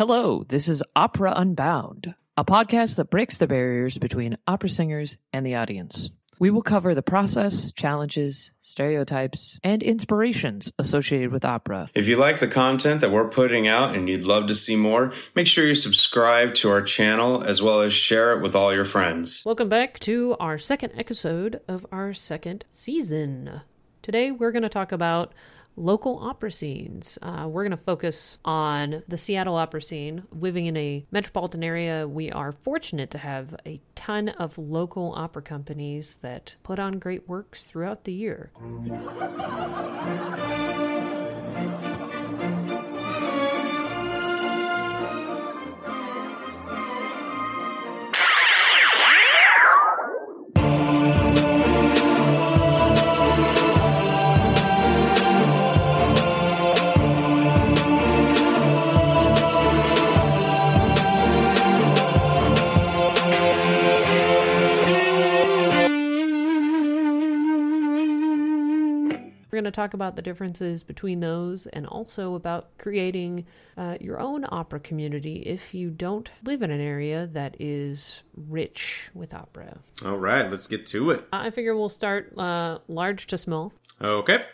Hello, this is Opera Unbound, a podcast that breaks the barriers between opera singers and the audience. We will cover the process, challenges, stereotypes, and inspirations associated with opera. If you like the content that we're putting out and you'd love to see more, make sure you subscribe to our channel as well as share it with all your friends. Welcome back to our second episode of our second season. Today we're going to talk about local opera scenes. Uh, we're going to focus on the Seattle opera scene. Living in a metropolitan area, we are fortunate to have a ton of local opera companies that put on great works throughout the year. Going to talk about the differences between those and also about creating uh, your own opera community if you don't live in an area that is rich with opera. All right, let's get to it. I figure we'll start uh, large to small. Okay.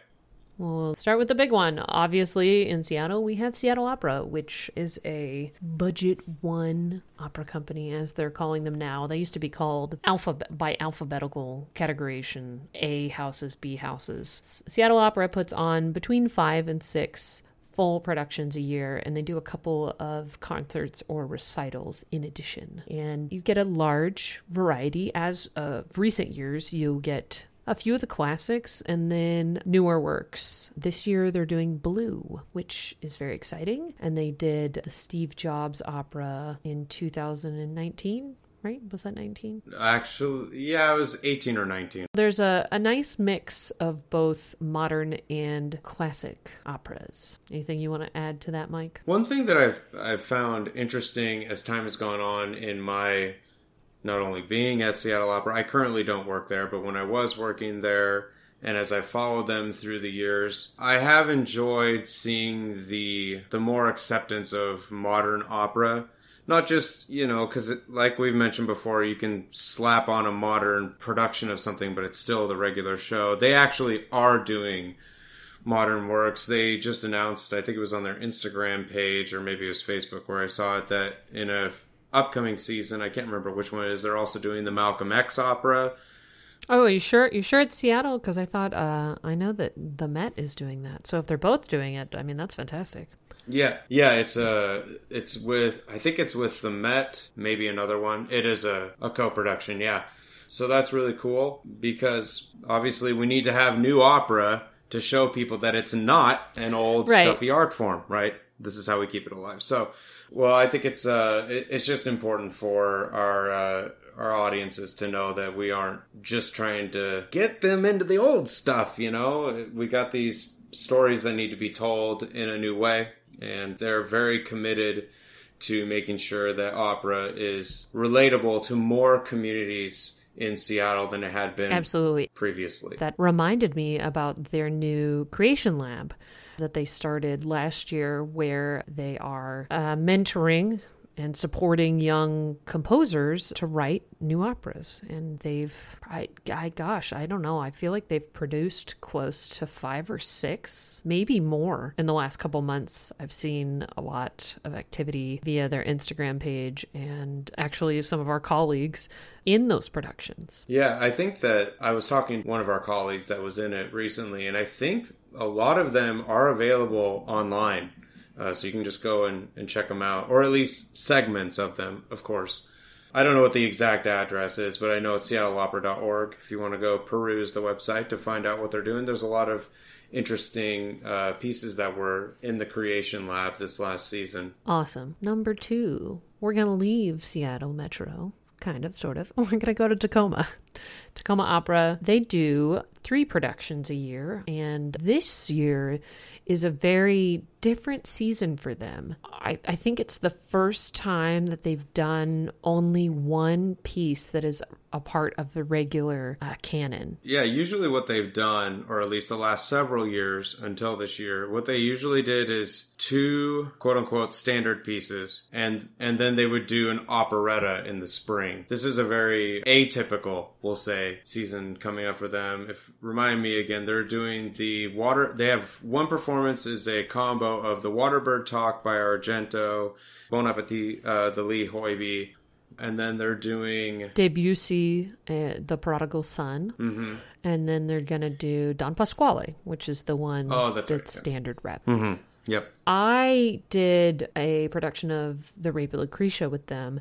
We'll start with the big one. Obviously, in Seattle, we have Seattle Opera, which is a budget one opera company, as they're calling them now. They used to be called alphabet by alphabetical categorization A houses, B houses. Seattle Opera puts on between five and six full productions a year and they do a couple of concerts or recitals in addition and you get a large variety as of recent years you'll get a few of the classics and then newer works. This year they're doing Blue, which is very exciting. And they did the Steve Jobs opera in 2019. Right? Was that 19? Actually, yeah, it was 18 or 19. There's a, a nice mix of both modern and classic operas. Anything you want to add to that, Mike? One thing that I've I've found interesting as time has gone on in my not only being at Seattle Opera, I currently don't work there, but when I was working there and as I followed them through the years, I have enjoyed seeing the the more acceptance of modern opera. Not just, you know, because like we've mentioned before, you can slap on a modern production of something, but it's still the regular show. They actually are doing modern works. They just announced, I think it was on their Instagram page or maybe it was Facebook where I saw it, that in a upcoming season. I can't remember which one it is. They're also doing the Malcolm X opera. Oh, are you sure? You sure it's Seattle? Because I thought uh, I know that the Met is doing that. So if they're both doing it, I mean that's fantastic. Yeah, yeah. It's a, it's with I think it's with the Met, maybe another one. It is a, a co-production. Yeah, so that's really cool because obviously we need to have new opera to show people that it's not an old Right. stuffy art form, right? This is how we keep it alive. So, well, I think it's uh, it- it's just important for our uh, our audiences to know that we aren't just trying to get them into the old stuff. You know, we got these stories that need to be told in a new way, and they're very committed to making sure that opera is relatable to more communities in Seattle than it had been Absolutely. previously. That reminded me about their new creation lab that they started last year, where they are uh, mentoring and supporting young composers to write new operas. And they've, I, I, gosh, I don't know. I feel like they've produced close to five or six, maybe more in the last couple months. I've seen a lot of activity via their Instagram page and actually some of our colleagues in those productions. Yeah, I think that I was talking to one of our colleagues that was in it recently, and I think a lot of them are available online. Uh, so you can just go and, and check them out, or at least segments of them, of course. I don't know what the exact address is, but I know it's seattleopera.org if you want to go peruse the website to find out what they're doing. There's a lot of interesting uh, pieces that were in the creation lab this last season. Awesome. Number two, we're going to leave Seattle Metro. Kind of, sort of. We're going to go to Tacoma. Tacoma Opera. They do three productions a year, and this year is a very different season for them. I, I think it's the first time that they've done only one piece that is a part of the regular uh, canon. Yeah, usually what they've done, or at least the last several years until this year, what they usually did is two quote unquote standard pieces, and and then they would do an operetta in the spring. This is a very atypical, we'll say, season coming up for them. If remind me again, they're doing the water. They have one performance is a combo of the Waterbird Talk by Argento, Bon Appetit, uh, the Lee Hoiby, and then they're doing Debussy, uh, The Prodigal Son, mm-hmm. and then they're gonna do Don Pasquale, which is the one Oh, that's right, yeah. standard rep. mm-hmm. Yep. I did a production of The Rape of Lucretia with them,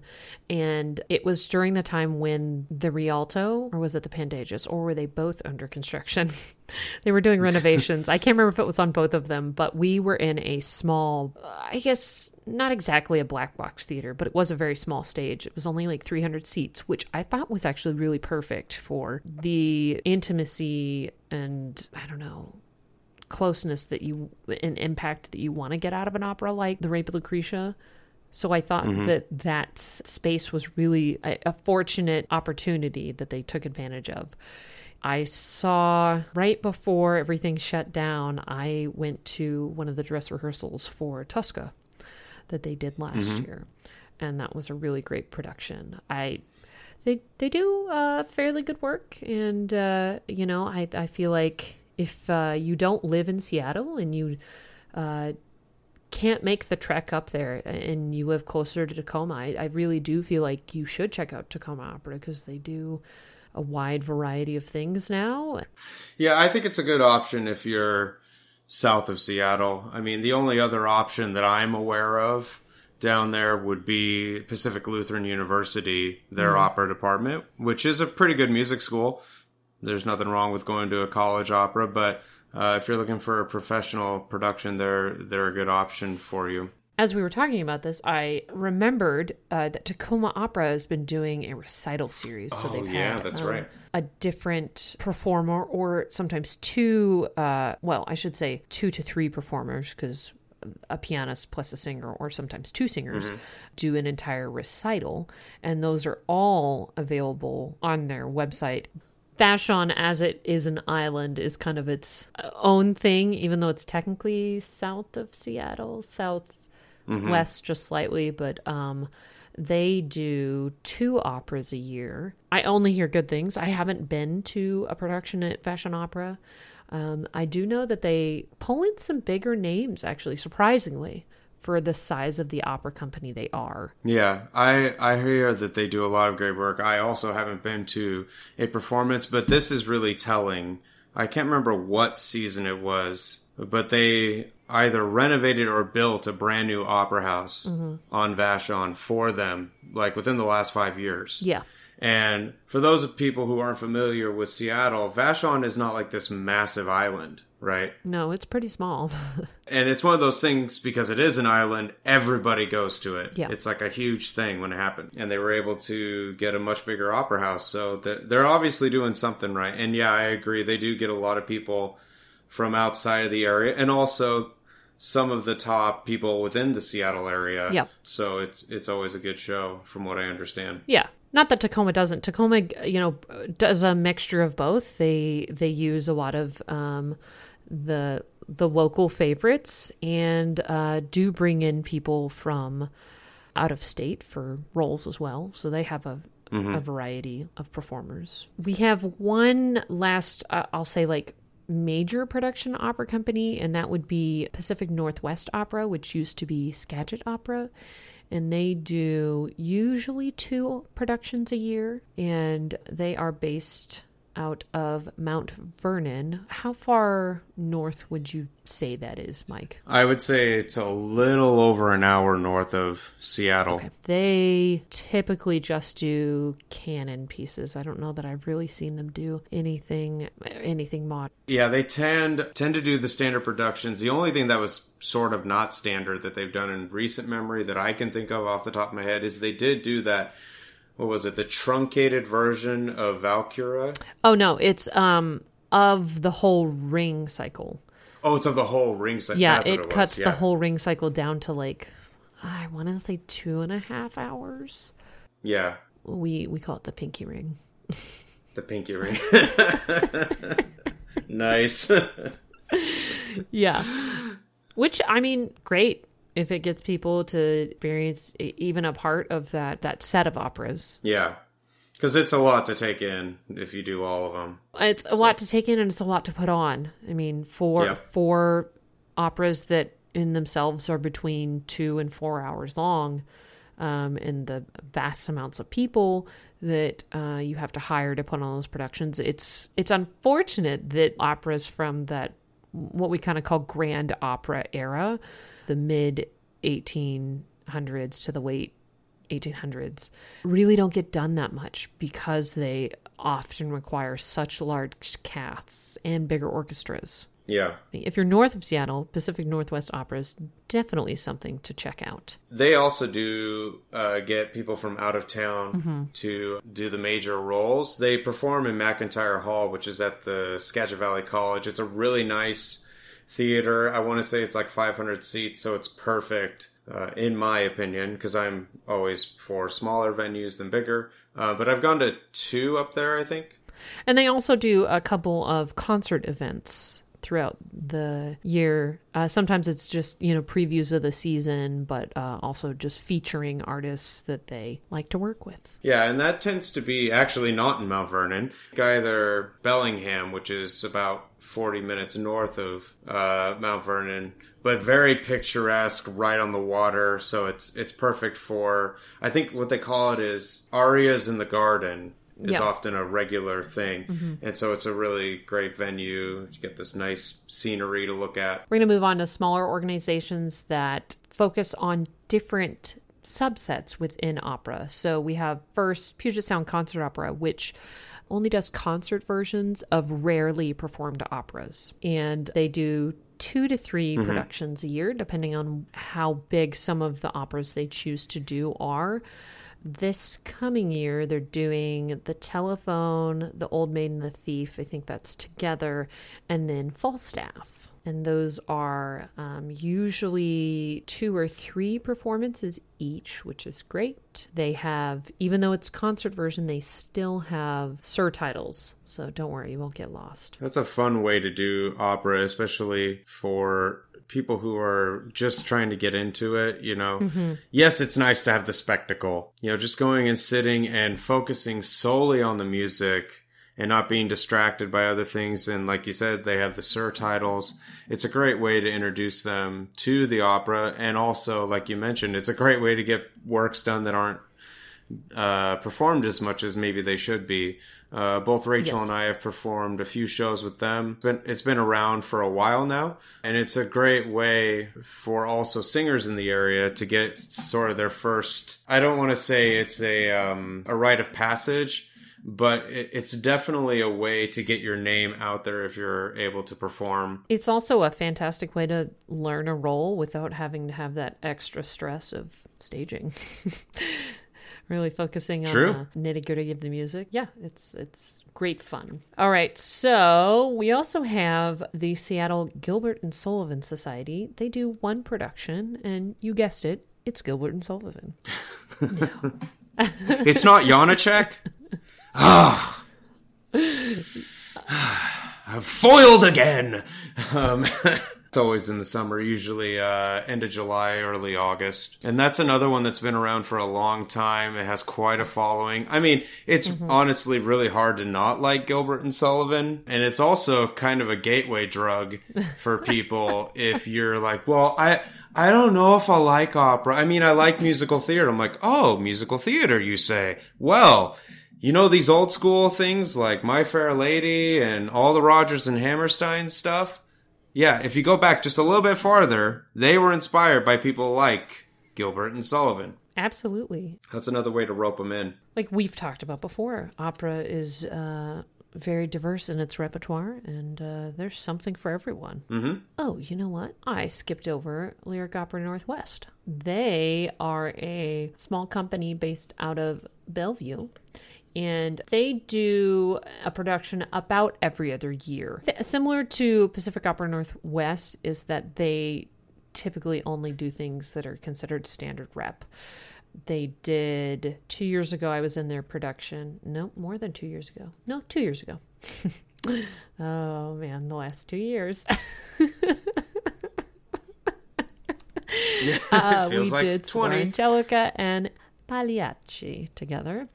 and it was during the time when the Rialto, or was it the Pantages, or were they both under construction? they were doing renovations. I can't remember if it was on both of them, but we were in a small, I guess not exactly a black box theater, but it was a very small stage. It was only like 300 seats, which I thought was actually really perfect for the intimacy and I don't know closeness that you and impact that you want to get out of an opera like The Rape of Lucretia. So I thought that that space was really a, a fortunate opportunity that they took advantage of. I saw right before everything shut down, I went to one of the dress rehearsals for Tosca that they did last year. And that was a really great production. I they they do uh, fairly good work, and uh, you know I I feel like if uh, you don't live in Seattle and you uh, can't make the trek up there and you live closer to Tacoma, I, I really do feel like you should check out Tacoma Opera because they do a wide variety of things now. Yeah, I think it's a good option if you're south of Seattle. I mean, the only other option that I'm aware of down there would be Pacific Lutheran University, their opera department, which is a pretty good music school. There's nothing wrong with going to a college opera, but uh, if you're looking for a professional production, they're they're a good option for you. As we were talking about this, I remembered uh, that Tacoma Opera has been doing a recital series. So Oh, they've yeah, had that's um, right. a different performer, or sometimes two. Uh, well, I should say two to three performers, because a pianist plus a singer, or sometimes two singers, Mm-hmm. do an entire recital, and those are all available on their website. Vashon, as it is an island, is kind of its own thing, even though it's technically south of Seattle, south west just slightly, but um, they do two operas a year. I only hear good things. I haven't been to a production at Vashon Opera. Um, I do know that they pull in some bigger names, actually, surprisingly, for the size of the opera company they are. Yeah, I I hear that they do a lot of great work. I also haven't been to a performance, but this is really telling. I can't remember what season it was, but they either renovated or built a brand new opera house mm-hmm. on Vashon for them, like within the last five years. Yeah. And for those of people who aren't familiar with Seattle, Vashon is not like this massive island, right? No, it's pretty small. And it's one of those things because it is an island, everybody goes to it. Yeah. It's like a huge thing when it happened. And they were able to get a much bigger opera house. So they're obviously doing something right. And yeah, I agree. They do get a lot of people from outside of the area and also some of the top people within the Seattle area. Yeah. So it's it's always a good show from what I understand. Yeah. Not that Tacoma doesn't. Tacoma, you know, does a mixture of both. They they use a lot of um, the the local favorites and uh, do bring in people from out of state for roles as well. So they have a a variety of performers. We have one last, uh, I'll say, like major production opera company, and that would be Pacific Northwest Opera, which used to be Skagit Opera. And they do usually two productions a year, and they are based out of Mount Vernon. How far north would you say that is, Mike? I would say it's a little over an hour north of Seattle. They typically just do canon pieces. I don't know that I've really seen them do anything anything modern. Yeah, they tend tend to do the standard productions. The only thing that was sort of not standard that they've done in recent memory that I can think of off the top of my head is they did do that. What was it? The truncated version of Valkyrie. Oh no, it's um of the whole ring cycle. Oh, it's of the whole ring cycle. Yeah, That's what it cuts yeah. the whole ring cycle down to like I want to say two and a half hours. Yeah, We we call it the pinky ring. The pinky ring. nice. Yeah. Which I mean, great if it gets people to experience even a part of that that set of operas. yeah. Because it's a lot to take in if you do all of them. It's a lot to take in and it's a lot to put on. I mean, for Yeah. for operas that in themselves are between two and four hours long, um, and the vast amounts of people that uh, you have to hire to put on those productions, it's it's unfortunate that operas from that what we kind of call grand opera era, the mid 1800s to the late 1800s really don't get done that much because they often require such large casts and bigger orchestras. Yeah. If you're north of Seattle, Pacific Northwest Opera is definitely something to check out. They also do uh, get people from out of town Mm-hmm. to do the major roles. They perform in McIntyre Hall, which is at the Skagit Valley College. It's a really nice theater. I want to say it's like 500 seats, so it's perfect, uh, in my opinion, because I'm always for smaller venues than bigger. Uh, but I've gone to two up there, I think. And they also do a couple of concert events throughout the year. Uh, sometimes it's just, you know, previews of the season, but uh, also just featuring artists that they like to work with. Yeah, and that tends to be actually not in Mount Vernon. Either Bellingham, which is about 40 minutes north of uh, Mount Vernon, but very picturesque, right on the water. So it's it's perfect for. I think what they call it is arias in the garden is Yeah. often a regular thing, and so it's a really great venue. You get this nice scenery to look at. We're going to move on to smaller organizations that focus on different subsets within opera. So we have first Puget Sound Concert Opera, which only does concert versions of rarely performed operas. And they do two to 3 mm-hmm. productions a year, depending on how big some of the operas they choose to do are. This coming year, they're doing The Telephone, The Old Maid and the Thief. I think that's together, and then Falstaff. And those are um, usually two or three performances each, which is great. They have, even though it's concert version, they still have surtitles. So don't worry, you won't get lost. That's a fun way to do opera, especially for people who are just trying to get into it. You know, yes, it's nice to have the spectacle, you know, just going and sitting and focusing solely on the music and not being distracted by other things. And like you said, they have the surtitles. It's a great way to introduce them to the opera. And also, like you mentioned, it's a great way to get works done that aren't uh, performed as much as maybe they should be. Uh, both Rachel Yes. and I have performed a few shows with them. It's been, it's been around for a while now, and it's a great way for also singers in the area to get sort of their first. I don't want to say it's a um, a rite of passage, but it, it's definitely a way to get your name out there if you're able to perform. It's also a fantastic way to learn a role without having to have that extra stress of staging. really focusing on True. the nitty gritty of the music. Yeah, it's it's great fun. All right, so we also have the Seattle Gilbert and Sullivan Society. They do one production, and you guessed it, it's Gilbert and Sullivan. It's not Janacek. Ah. I'm foiled again. Um, it's always in the summer, usually uh, end of July, early August. And that's another one that's been around for a long time. It has quite a following. I mean, it's honestly really hard to not like Gilbert and Sullivan. And it's also kind of a gateway drug for people if you're like, well, I. I don't know if I like opera. I mean, I like musical theater. I'm like, oh, musical theater, you say? Well, you know these old school things like My Fair Lady and all the Rodgers and Hammerstein stuff? Yeah, if you go back just a little bit farther, they were inspired by people like Gilbert and Sullivan. Absolutely. That's another way to rope them in. Like we've talked about before, opera is uh, very diverse in its repertoire, and uh, there's something for everyone. Mm-hmm. Oh, you know what? I skipped over Lyric Opera Northwest. They are a small company based out of Bellevue. And they do a production about every other year. Th- Similar to Pacific Opera Northwest, is that they typically only do things that are considered standard rep They did two years ago. I was in their production. No, more than two years ago. No, two years ago. oh man, the last two years. uh, we like did 20. Angelica and Pagliacci together.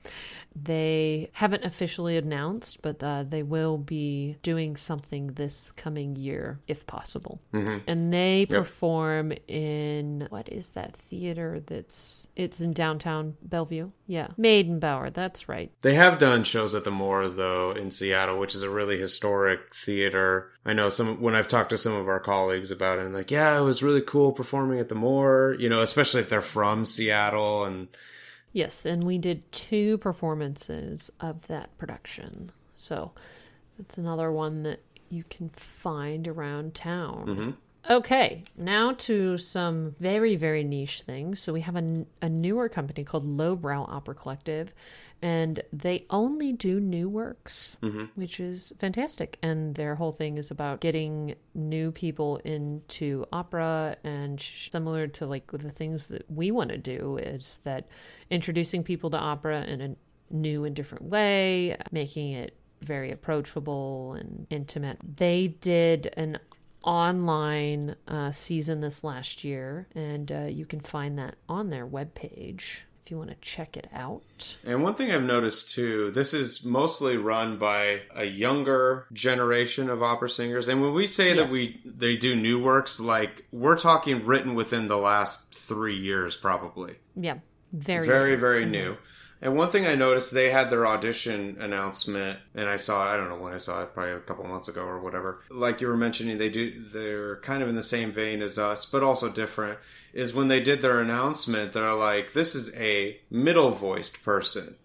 They haven't officially announced, but uh, they will be doing something this coming year, if possible. Mm-hmm. And they perform in what is that theater? That's it's in downtown Bellevue. Yeah, Meydenbauer. That's right. They have done shows at the Moore though in Seattle, which is a really historic theater. I know some when I've talked to some of our colleagues about it, and like, yeah, it was really cool performing at the Moore. You know, especially if they're from Seattle and Yes, and we did two performances of that production. So that's another one that you can find around town. Mm-hmm. Okay, now to some very, very niche things. So we have a, a newer company called Lowbrow Opera Collective, and they only do new works, mm-hmm. which is fantastic. And their whole thing is about getting new people into opera, and similar to like the things that we want to do is that introducing people to opera in a new and different way, making it very approachable and intimate. They did an online uh, season this last year, and uh, you can find that on their webpage if you want to check it out. And one thing I've noticed too, this is mostly run by a younger generation of opera singers. And when we say that we they do new works, like we're talking written within the last three years, probably. Yeah, very, very, new. very new. And one thing I noticed, they had their audition announcement, and I saw it. I don't know when I saw it, probably a couple months ago or whatever. Like you were mentioning, they do. They're kind of in the same vein as us, but also different. Is when they did their announcement, they're like, "This is a middle voiced person."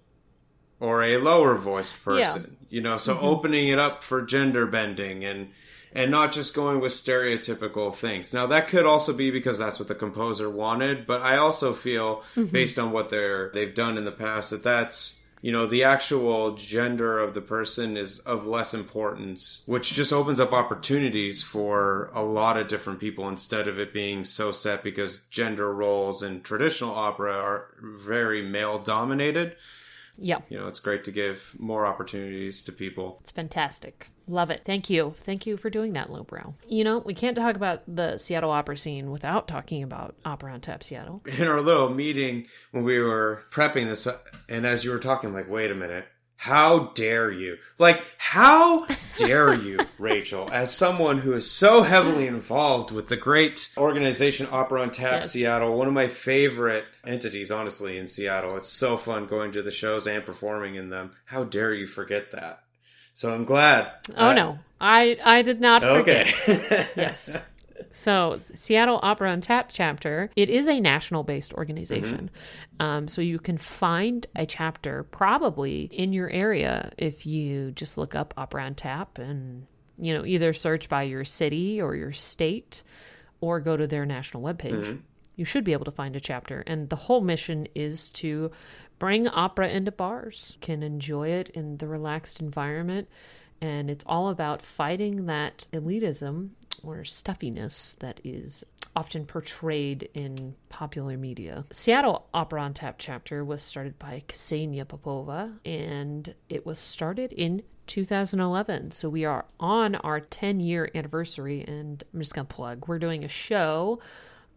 Or a lower voiced person, you know, so mm-hmm. opening it up for gender bending and and not just going with stereotypical things. Now that could also be because that's what the composer wanted, but I also feel mm-hmm. based on what they're they've done in the past that that's you know the actual gender of the person is of less importance, which just opens up opportunities for a lot of different people instead of it being so set because gender roles in traditional opera are very male dominated. Yeah, You know, it's great to give more opportunities to people. it's fantastic. Love it. Thank you. Thank you for doing that, Lowbrow. You know, we can't talk about the Seattle opera scene without talking about Opera on Tap Seattle. in our little meeting when we were prepping this, and as you were talking, I'm like, wait a minute. How dare you? Like, how dare you, Rachel, as someone who is so heavily involved with the great organization Opera on Tap Yes. Seattle, one of my favorite entities, honestly, in Seattle. It's so fun going to the shows and performing in them. How dare you forget that? So I'm glad. Oh Uh, no, I I did not forget. Okay. yes. So, Seattle Opera on Tap chapter, it is a national based organization. Um, so, you can find a chapter probably in your area if you just look up Opera on Tap and, you know, either search by your city or your state or go to their national webpage. You should be able to find a chapter. And the whole mission is to bring opera into bars, can enjoy it in the relaxed environment and it's all about fighting that elitism or stuffiness that is often portrayed in popular media. Seattle Opera on Tap chapter was started by Ksenia Popova, and it was started in 2011. So we are on our 10 year anniversary, and I'm just going to plug we're doing a show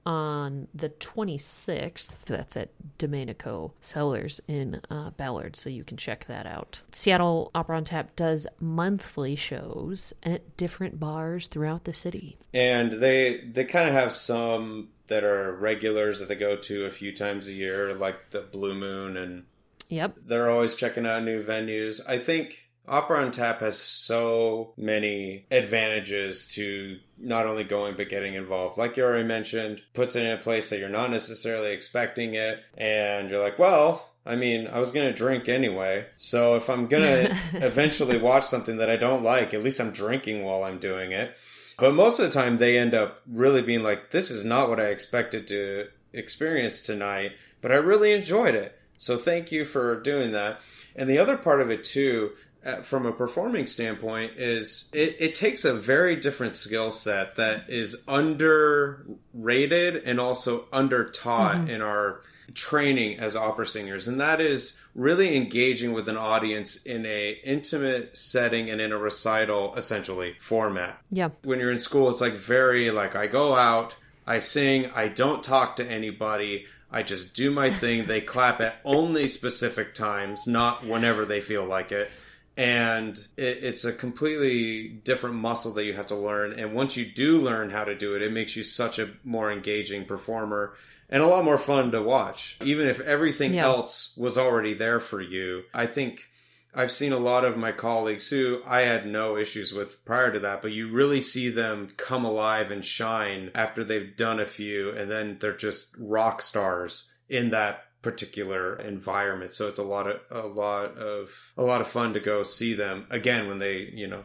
on the 26th. That's at Domanico Cellars in uh, Ballard, so you can check that out. Seattle Opera on Tap does monthly shows at different bars throughout the city. and they they kind of have some that are regulars that they go to a few times a year, like the Blue Moon, and Yep. they're always checking out new venues. I think Opera on Tap has so many advantages to not only going but getting involved. Like you already mentioned, puts it in a place that you're not necessarily expecting it, and you're like, well. I mean, I was going to drink anyway. So if I'm going to eventually watch something that I don't like, at least I'm drinking while I'm doing it. But most of the time, they end up really being like, this is not what I expected to experience tonight, but I really enjoyed it. So thank you for doing that. And the other part of it, too, Uh, from a performing standpoint, is it, it takes a very different skill set that is underrated and also under taught mm-hmm. in our training as opera singers, and that is really engaging with an audience in a intimate setting and in a recital essentially format. Yeah. When you're in school, it's like very like I go out, I sing, I don't talk to anybody. I just do my thing. They clap at only specific times, not whenever they feel like it and it, it's a completely different muscle that you have to learn and once you do learn how to do it it makes you such a more engaging performer and a lot more fun to watch even if everything Yeah. else was already there for you i think i've seen a lot of my colleagues who i had no issues with prior to that but you really see them come alive and shine after they've done a few and then they're just rock stars in that particular environment so it's a lot of a lot of a lot of fun to go see them again when they you know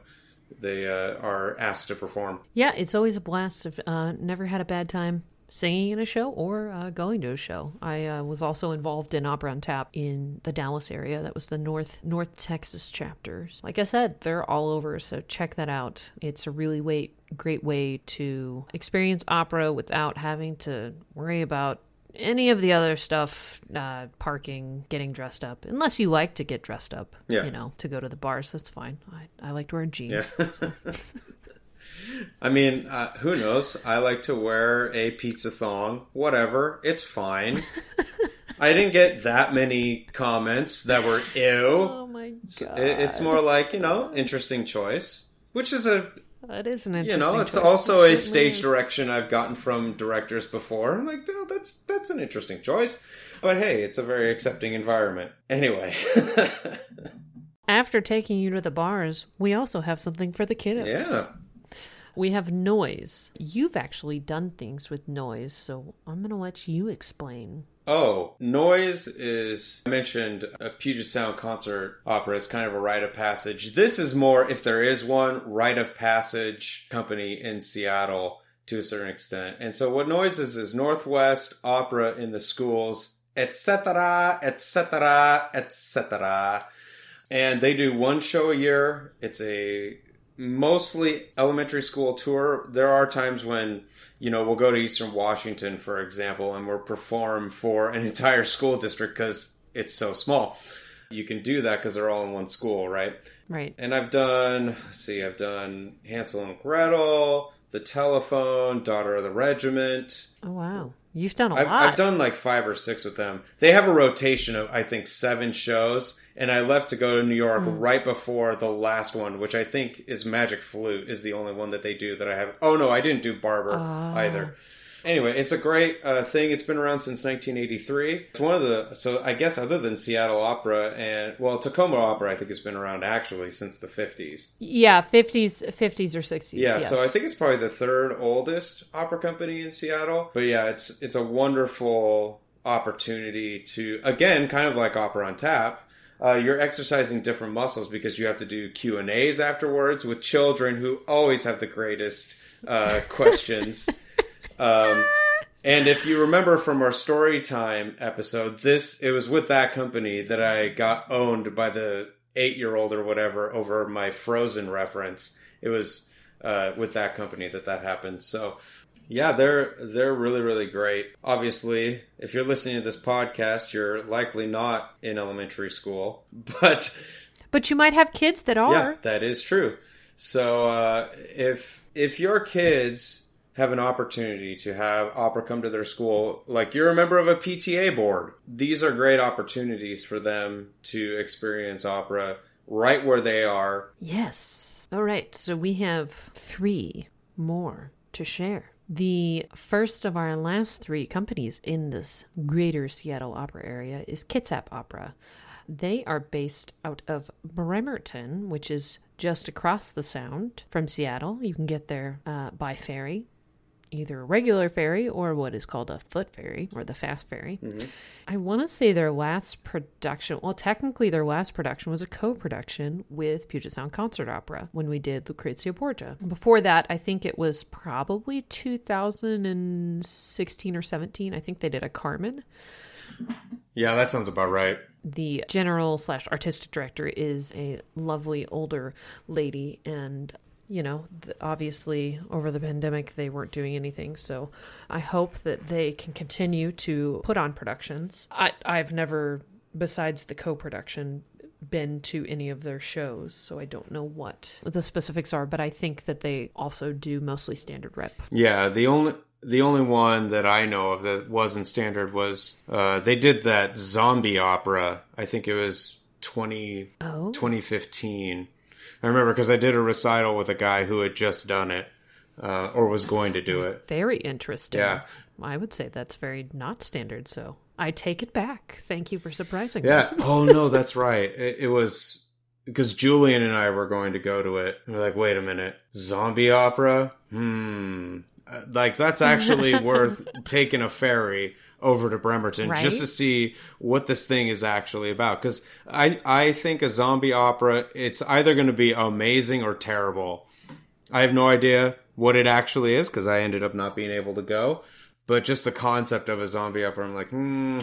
they uh, are asked to perform Yeah, it's always a blast. I've uh, never had a bad time singing in a show or uh, going to a show. I uh, was also involved in Opera on Tap in the Dallas area. That was the North North Texas chapters. Like I said, they're all over, so check that out. It's a really wait, great way to experience opera without having to worry about any of the other stuff uh, parking getting dressed up unless you like to get dressed up Yeah. you know to go to the bars that's fine i, I like to wear jeans Yeah. I mean, uh, who knows? I like to wear a pizza thong. Whatever. It's fine. I didn't get that many comments that were ew. oh my god it- It's more like, you know, interesting choice. Which is a, That is an you know, it's choice. also It a stage is. direction I've gotten from directors before. I'm like, oh, that's that's an interesting choice. But hey, it's a very accepting environment. Anyway. After taking you to the bars, we also have something for the kiddos. yeah. We have noise. You've actually done things with noise, so I'm going to let you explain. Oh, noise is I mentioned a Puget Sound concert opera is kind of a rite of passage. This is more, if there is one, rite of passage company in Seattle to a certain extent. And so what noise is is Northwest opera in the schools, etc., etc., etc. And they do one show a year. It's a mostly elementary school tour. There are times when, you know, we'll go to Eastern Washington, for example, and we'll perform for an entire school district because it's so small. You can do that because they're all in one school, right? Right. And I've done, let's see, I've done Hansel and Gretel, The Telephone, Daughter of the Regiment. Oh, wow. You've done a I've, lot. I've done like five or six with them. They have a rotation of I think seven shows, and I left to go to New York Hmm. right before the last one, which I think is Magic Flute is the only one that they do that I have. Oh no, I didn't do Barber Ah. either. Anyway, it's a great uh, thing. It's been around since 1983. It's one of the so I guess other than Seattle Opera and well Tacoma Opera, I think has been around actually since the 50s. yeah, 50s, 50s or 60s. Yeah, yes. so I think it's probably the third oldest opera company in Seattle. But yeah, it's it's a wonderful opportunity to again, kind of like Opera on Tap. Uh, you're exercising different muscles because you have to do Q and A's afterwards with children who always have the greatest uh, questions. Um, and if you remember from our story time episode, this it was with that company that I got owned by the eight year old or whatever over my Frozen reference. It was uh, with that company that that happened. So yeah, they're they're really really great. Obviously, if you're listening to this podcast, you're likely not in elementary school, but But you might have kids that are. yeah, that is true. So uh, if if your kids have an opportunity to have opera come to their school, like you're a member of a PTA board, these are great opportunities for them to experience opera right where they are. Yes. All right. So we have three more to share. The first of our last three companies in this greater Seattle opera area is Kitsap Opera. They are based out of Bremerton, which is just across the sound from Seattle. You can get there uh, by ferry, either a regular ferry or what is called a foot ferry or the fast ferry. Mm-hmm. I want to say their last production, well, technically their last production was a co production with Puget Sound Concert Opera when we did Lucrezia Borgia. Before that, I think it was probably 2016 or 17. I think they did a Carmen. Yeah, that sounds about right. The general slash artistic director is a lovely older lady, and you know, obviously over the pandemic they weren't doing anything. So I hope that they can continue to put on productions. I, I've never, besides the co production, been to any of their shows, so I don't know what the specifics are, but I think that they also do mostly standard rep. Yeah, the only the only one that I know of that wasn't standard was uh, they did that zombie opera. I think it was 20, Oh. 2015. I remember because I did a recital with a guy who had just done it uh, or was going to do it. Very interesting. Yeah. I would say that's very not standard, so I take it back. Thank you for surprising me. Yeah. Oh no, that's right. It, it was because Julian and I were going to go to it. We're like, wait a minute, zombie opera? Hmm. Uh, Like that's actually worth taking a ferry over to Bremerton Right? just to see what this thing is actually about. Because I I think a zombie opera, it's either going to be amazing or terrible. I have no idea what it actually is because I ended up not being able to go. But just the concept of a zombie opera, I'm like, hmm.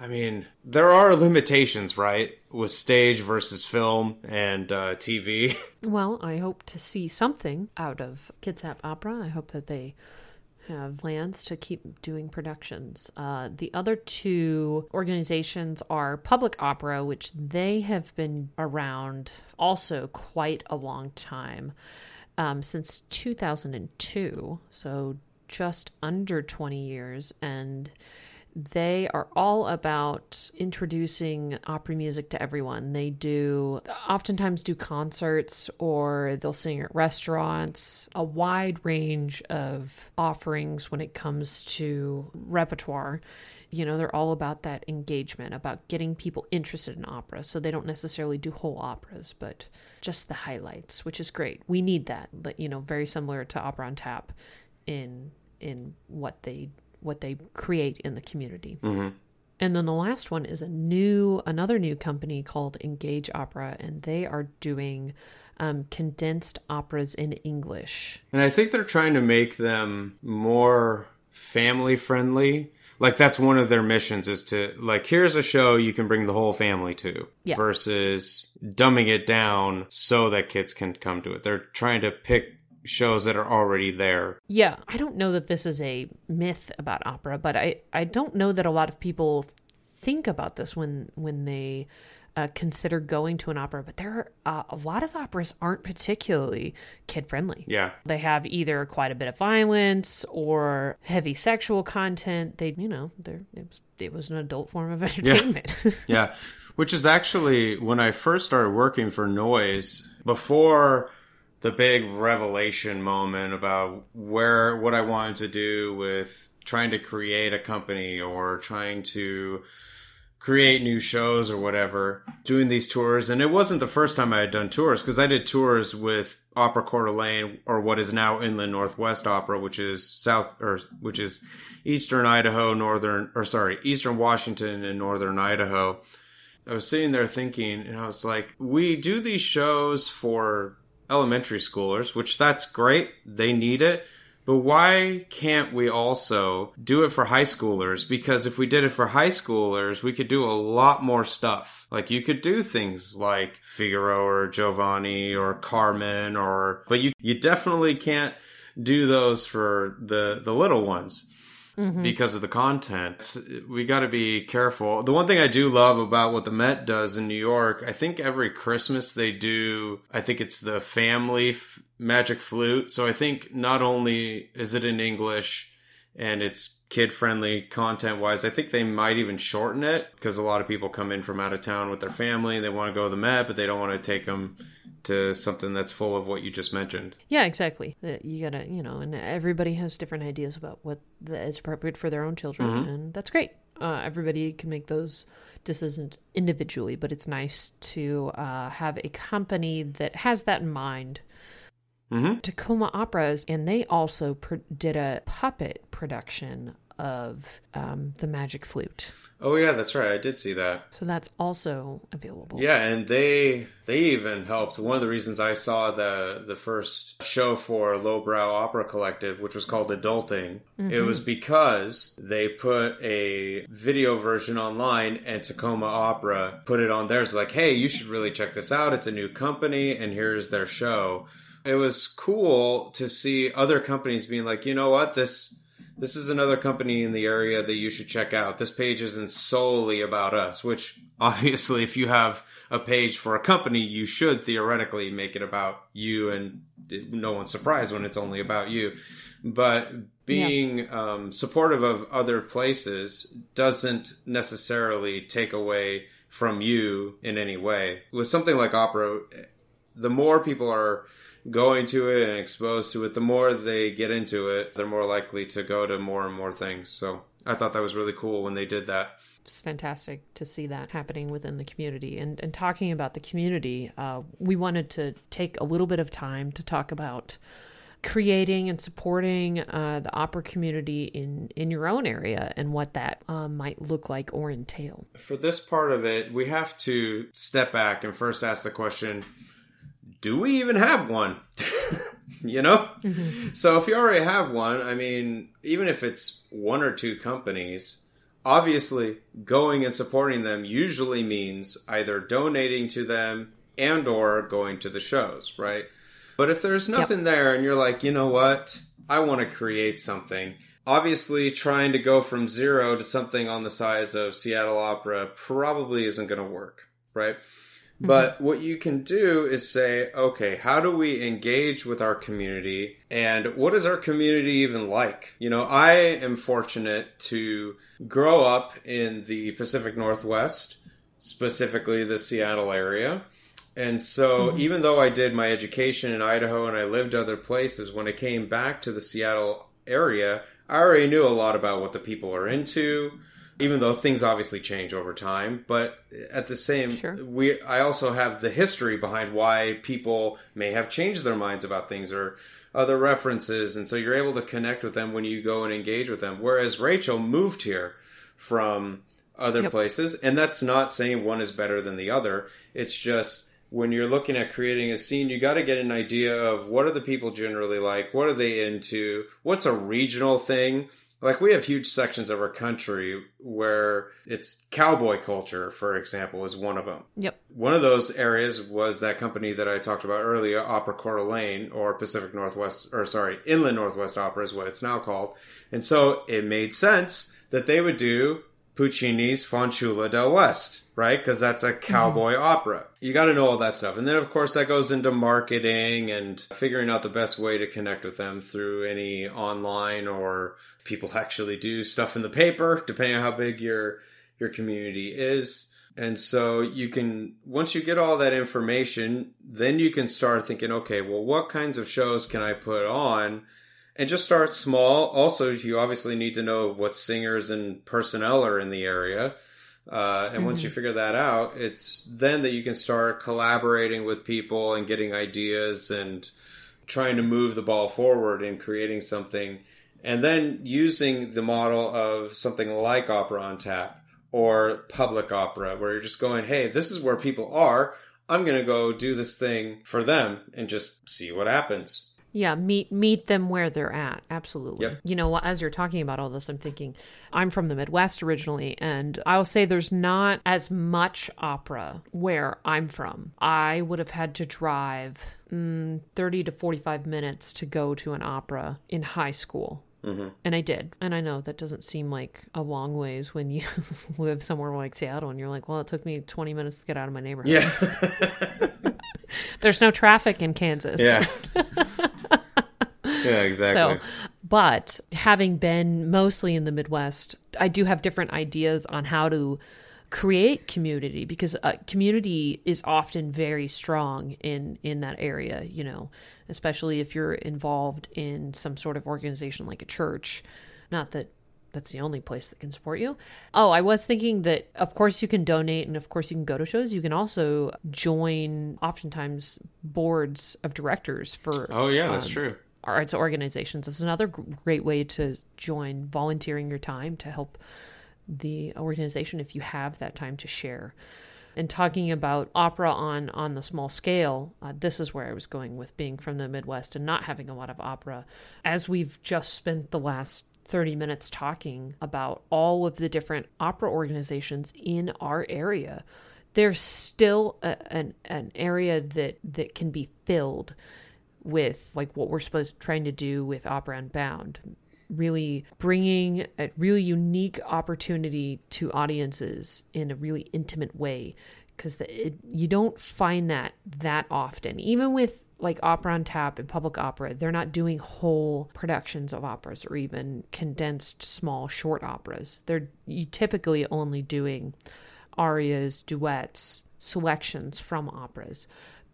I mean, there are limitations, right? With stage versus film and uh, TV. Well, I hope to see something out of Kitsap Opera. I hope that they have plans to keep doing productions. Uh, the other two organizations are Public Opera, which they have been around also quite a long time, um, since 2002, so just under 20 years, and they are all about introducing opera music to everyone. They do oftentimes do concerts or they'll sing at restaurants, a wide range of offerings when it comes to repertoire. You know, they're all about that engagement, about getting people interested in opera. So they don't necessarily do whole operas, but just the highlights, which is great. We need that, but you know, very similar to Opera on Tap in in what they what they create in the community. Mhm. And then the last one is a new, another new company called Engage Opera, and they are doing um, condensed operas in English. And I think they're trying to make them more family friendly. Like that's one of their missions is to like here's a show you can bring the whole family to Yeah. versus dumbing it down so that kids can come to it. They're trying to pick shows that are already there. Yeah, I don't know that this is a myth about opera, but I, I don't know that a lot of people think about this when when they uh, consider going to an opera. But there are uh, a lot of operas aren't particularly kid friendly. Yeah. They have either quite a bit of violence or heavy sexual content. They, you know, they're, it, was, it was an adult form of entertainment. Yeah. Which is actually when I first started working for Noise, before the big revelation moment about where what I wanted to do with trying to create a company or trying to create new shows or whatever, doing these tours. And it wasn't the first time I had done tours because I did tours with Opera Coeur d'Alene or what is now Inland Northwest Opera, which is south or which is eastern Idaho, northern or sorry, eastern Washington and northern Idaho. I was sitting there thinking, and I was like, we do these shows for elementary schoolers, which that's great. They need it. But why can't we also do it for high schoolers? Because if we did it for high schoolers, we could do a lot more stuff. Like you could do things like Figaro or Giovanni or Carmen or, but you, you definitely can't do those for the, the little ones Mm-hmm. because of the content. We got to be careful. The one thing I do love about what the Met does in New York, I think every Christmas they do, I think it's the family f- magic flute. So I think not only is it in English and it's kid friendly content wise, I think they might even shorten it because a lot of people come in from out of town with their family and they want to go to the Met, but they don't want to take them to something that's full of what you just mentioned. Yeah, exactly. You gotta, you know, and everybody has different ideas about what is appropriate for their own children, and that's great. Uh, everybody can make those decisions individually, but it's nice to uh, have a company that has that in mind. Mm-hmm. Tacoma Operas, and they also pr- did a puppet production of um, the Magic Flute, Oh yeah, that's right. I did see that. so that's also available. Yeah, and they they even helped. One of the reasons I saw the the first show for Lowbrow Opera Collective, which was called Adulting, it was because they put a video version online, and Tacoma Opera put it on theirs. Like, hey, you should really check this out. It's a new company, and here's their show. It was cool to see other companies being like, you know what, this this is another company in the area that you should check out. This page isn't solely about us, which obviously, if you have a page for a company, you should theoretically make it about you, and no one's surprised when it's only about you. But being yeah. um, supportive of other places doesn't necessarily take away from you in any way. With something like opera, the more people are going to it and exposed to it, the more they get into it, they're more likely to go to more and more things. So I thought that was really cool when they did that. It's fantastic to see that happening within the community. And, and talking about the community, uh, we wanted to take a little bit of time to talk about creating and supporting uh, the opera community in in your own area and what that um, might look like or entail. For this part of it, we have to step back and first ask the question: Do we even have one? you know. Mm-hmm. So if you already have one, I mean, even if it's one or two companies. Obviously, going and supporting them usually means either donating to them and or going to the shows, right? But if there's nothing yep. there and you're like, you know what? I want to create something. Obviously, trying to go from zero to something on the size of Seattle Opera probably isn't going to work, right? Mm-hmm. But what you can do is say, okay, how do we engage with our community? And what is our community even like? You know, I am fortunate to grow up in the Pacific Northwest, specifically the Seattle area. And so, mm-hmm. even though I did my education in Idaho and I lived other places, when I came back to the Seattle area, I already knew a lot about what the people are into, even though things obviously change over time. But at the same, sure. we I also have the history behind why people may have changed their minds about things or other references, and so you're able to connect with them when you go and engage with them. Whereas Rachel moved here from other yep. places, and that's not saying one is better than the other. It's just when you're looking at creating a scene, you got to get an idea of what are the people generally like, what are they into, what's a regional thing. Like we have huge sections of our country where it's cowboy culture, for example, is one of them. Yep. One of those areas was that company that I talked about earlier, Opera Coeur d'Alene, or Pacific Northwest, or sorry, Inland Northwest Opera is what it's now called. And so it made sense that they would do Puccini's Fanciulla del West, right? Because that's a cowboy mm-hmm. opera. You got to know all that stuff. And then, of course, that goes into marketing and figuring out the best way to connect with them through any online or people actually do stuff in the paper, depending on how big your your community is. And so you can, once you get all that information, then you can start thinking, okay, well, what kinds of shows can I put on and just start small. Also, you obviously need to know what singers and personnel are in the area. Uh, and mm-hmm. once you mm-hmm. figure that out, it's then that you can start collaborating with people and getting ideas and trying to move the ball forward and creating something. And then using the model of something like Opera on Tap or public opera, where you're just going, hey, this is where people are. I'm going to go do this thing for them and just see what happens. Yeah, meet meet them where they're at. Absolutely. Yep. You know, as you're talking about all this, I'm thinking I'm from the Midwest originally, and I'll say there's not as much opera where I'm from. I would have had to drive mm, 30 to 45 minutes to go to an opera in high school. Mm-hmm. And I did. And I know that doesn't seem like a long ways when you live somewhere like Seattle and you're like, well, it took me 20 minutes to get out of my neighborhood. Yeah. There's no traffic in Kansas. Yeah. yeah, exactly. So, but having been mostly in the Midwest, I do have different ideas on how to create community because uh, community is often very strong in in that area you know especially if you're involved in some sort of organization like a church not that that's the only place that can support you. Oh, I was thinking that of course you can donate and of course you can go to shows. You can also join oftentimes boards of directors for Oh yeah, that's um, true. Arts organizations. It's another great way to join volunteering your time to help the organization if you have that time to share. And talking about opera on on the small scale, uh, this is where I was going with being from the Midwest and not having a lot of opera. As we've just spent the last 30 minutes talking about all of the different opera organizations in our area. There's still a, an, an area that, that can be filled with like what we're supposed trying to do with Opera Unbound. Really bringing a really unique opportunity to audiences in a really intimate way because you don't find that that often. Even with like Opera on Tap and Public Opera, they're not doing whole productions of operas or even condensed small short operas. They're typically only doing arias, duets, selections from operas.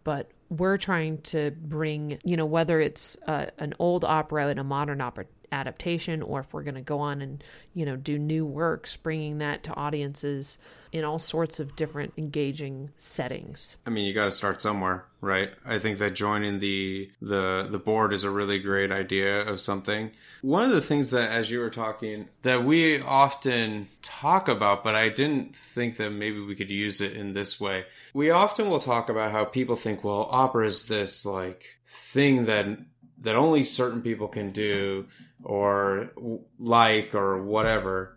But we're trying to bring, you know, whether it's uh, an old opera and a modern opera adaptation or if we're going to go on and, you know, do new works, bringing that to audiences in all sorts of different engaging settings. I mean, you got to start somewhere, right? I think that joining the the the board is a really great idea of something. One of the things that as you were talking that we often talk about, but I didn't think that maybe we could use it in this way. We often will talk about how people think, well, opera is this like thing that that only certain people can do or like or whatever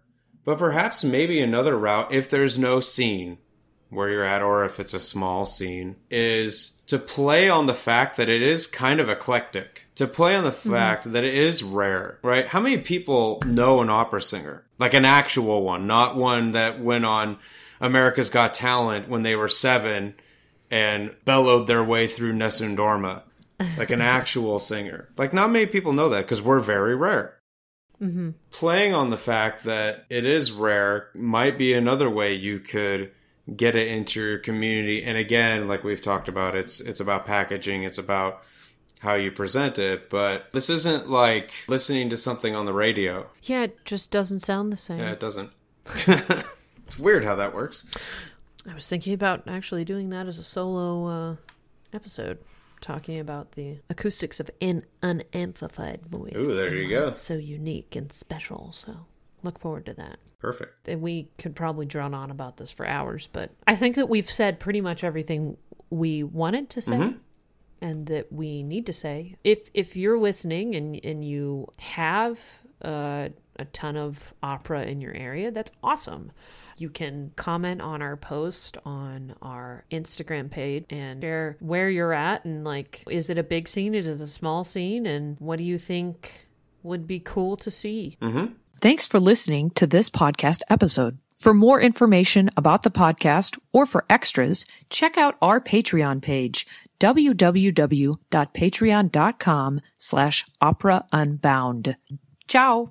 but perhaps maybe another route, if there's no scene where you're at, or if it's a small scene, is to play on the fact that it is kind of eclectic. To play on the mm-hmm. fact mm-hmm. that it is rare, right? How many people know an opera singer? Like an actual one, not one that went on America's Got Talent when they were seven and bellowed their way through Nessun Dorma. Like an actual singer. Like, not many people know that because we're very rare. Mm-hmm. Playing on the fact that it is rare might be another way you could get it into your community. And again, like we've talked about, it's it's about packaging. It's about how you present it, but this isn't like listening to something on the radio. Yeah, it just doesn't sound the same. Yeah, it doesn't. it's weird how that works. I was thinking about actually doing that as a solo uh, episode talking about the acoustics of an unamplified voice. Ooh, there you go. It's so unique and special. So look forward to that. Perfect. And we could probably drone on about this for hours, but I think that we've said pretty much everything we wanted to say. Mm-hmm. And that we need to say. If if you're listening and and you have uh, a ton of opera in your area, that's awesome. You can comment on our post on our Instagram page and share where you're at and like, is it a big scene? Is it a small scene? And what do you think would be cool to see? Mm-hmm. Thanks for listening to this podcast episode. For more information about the podcast or for extras, check out our Patreon page, www.patreon.com slash opera unbound. Ciao.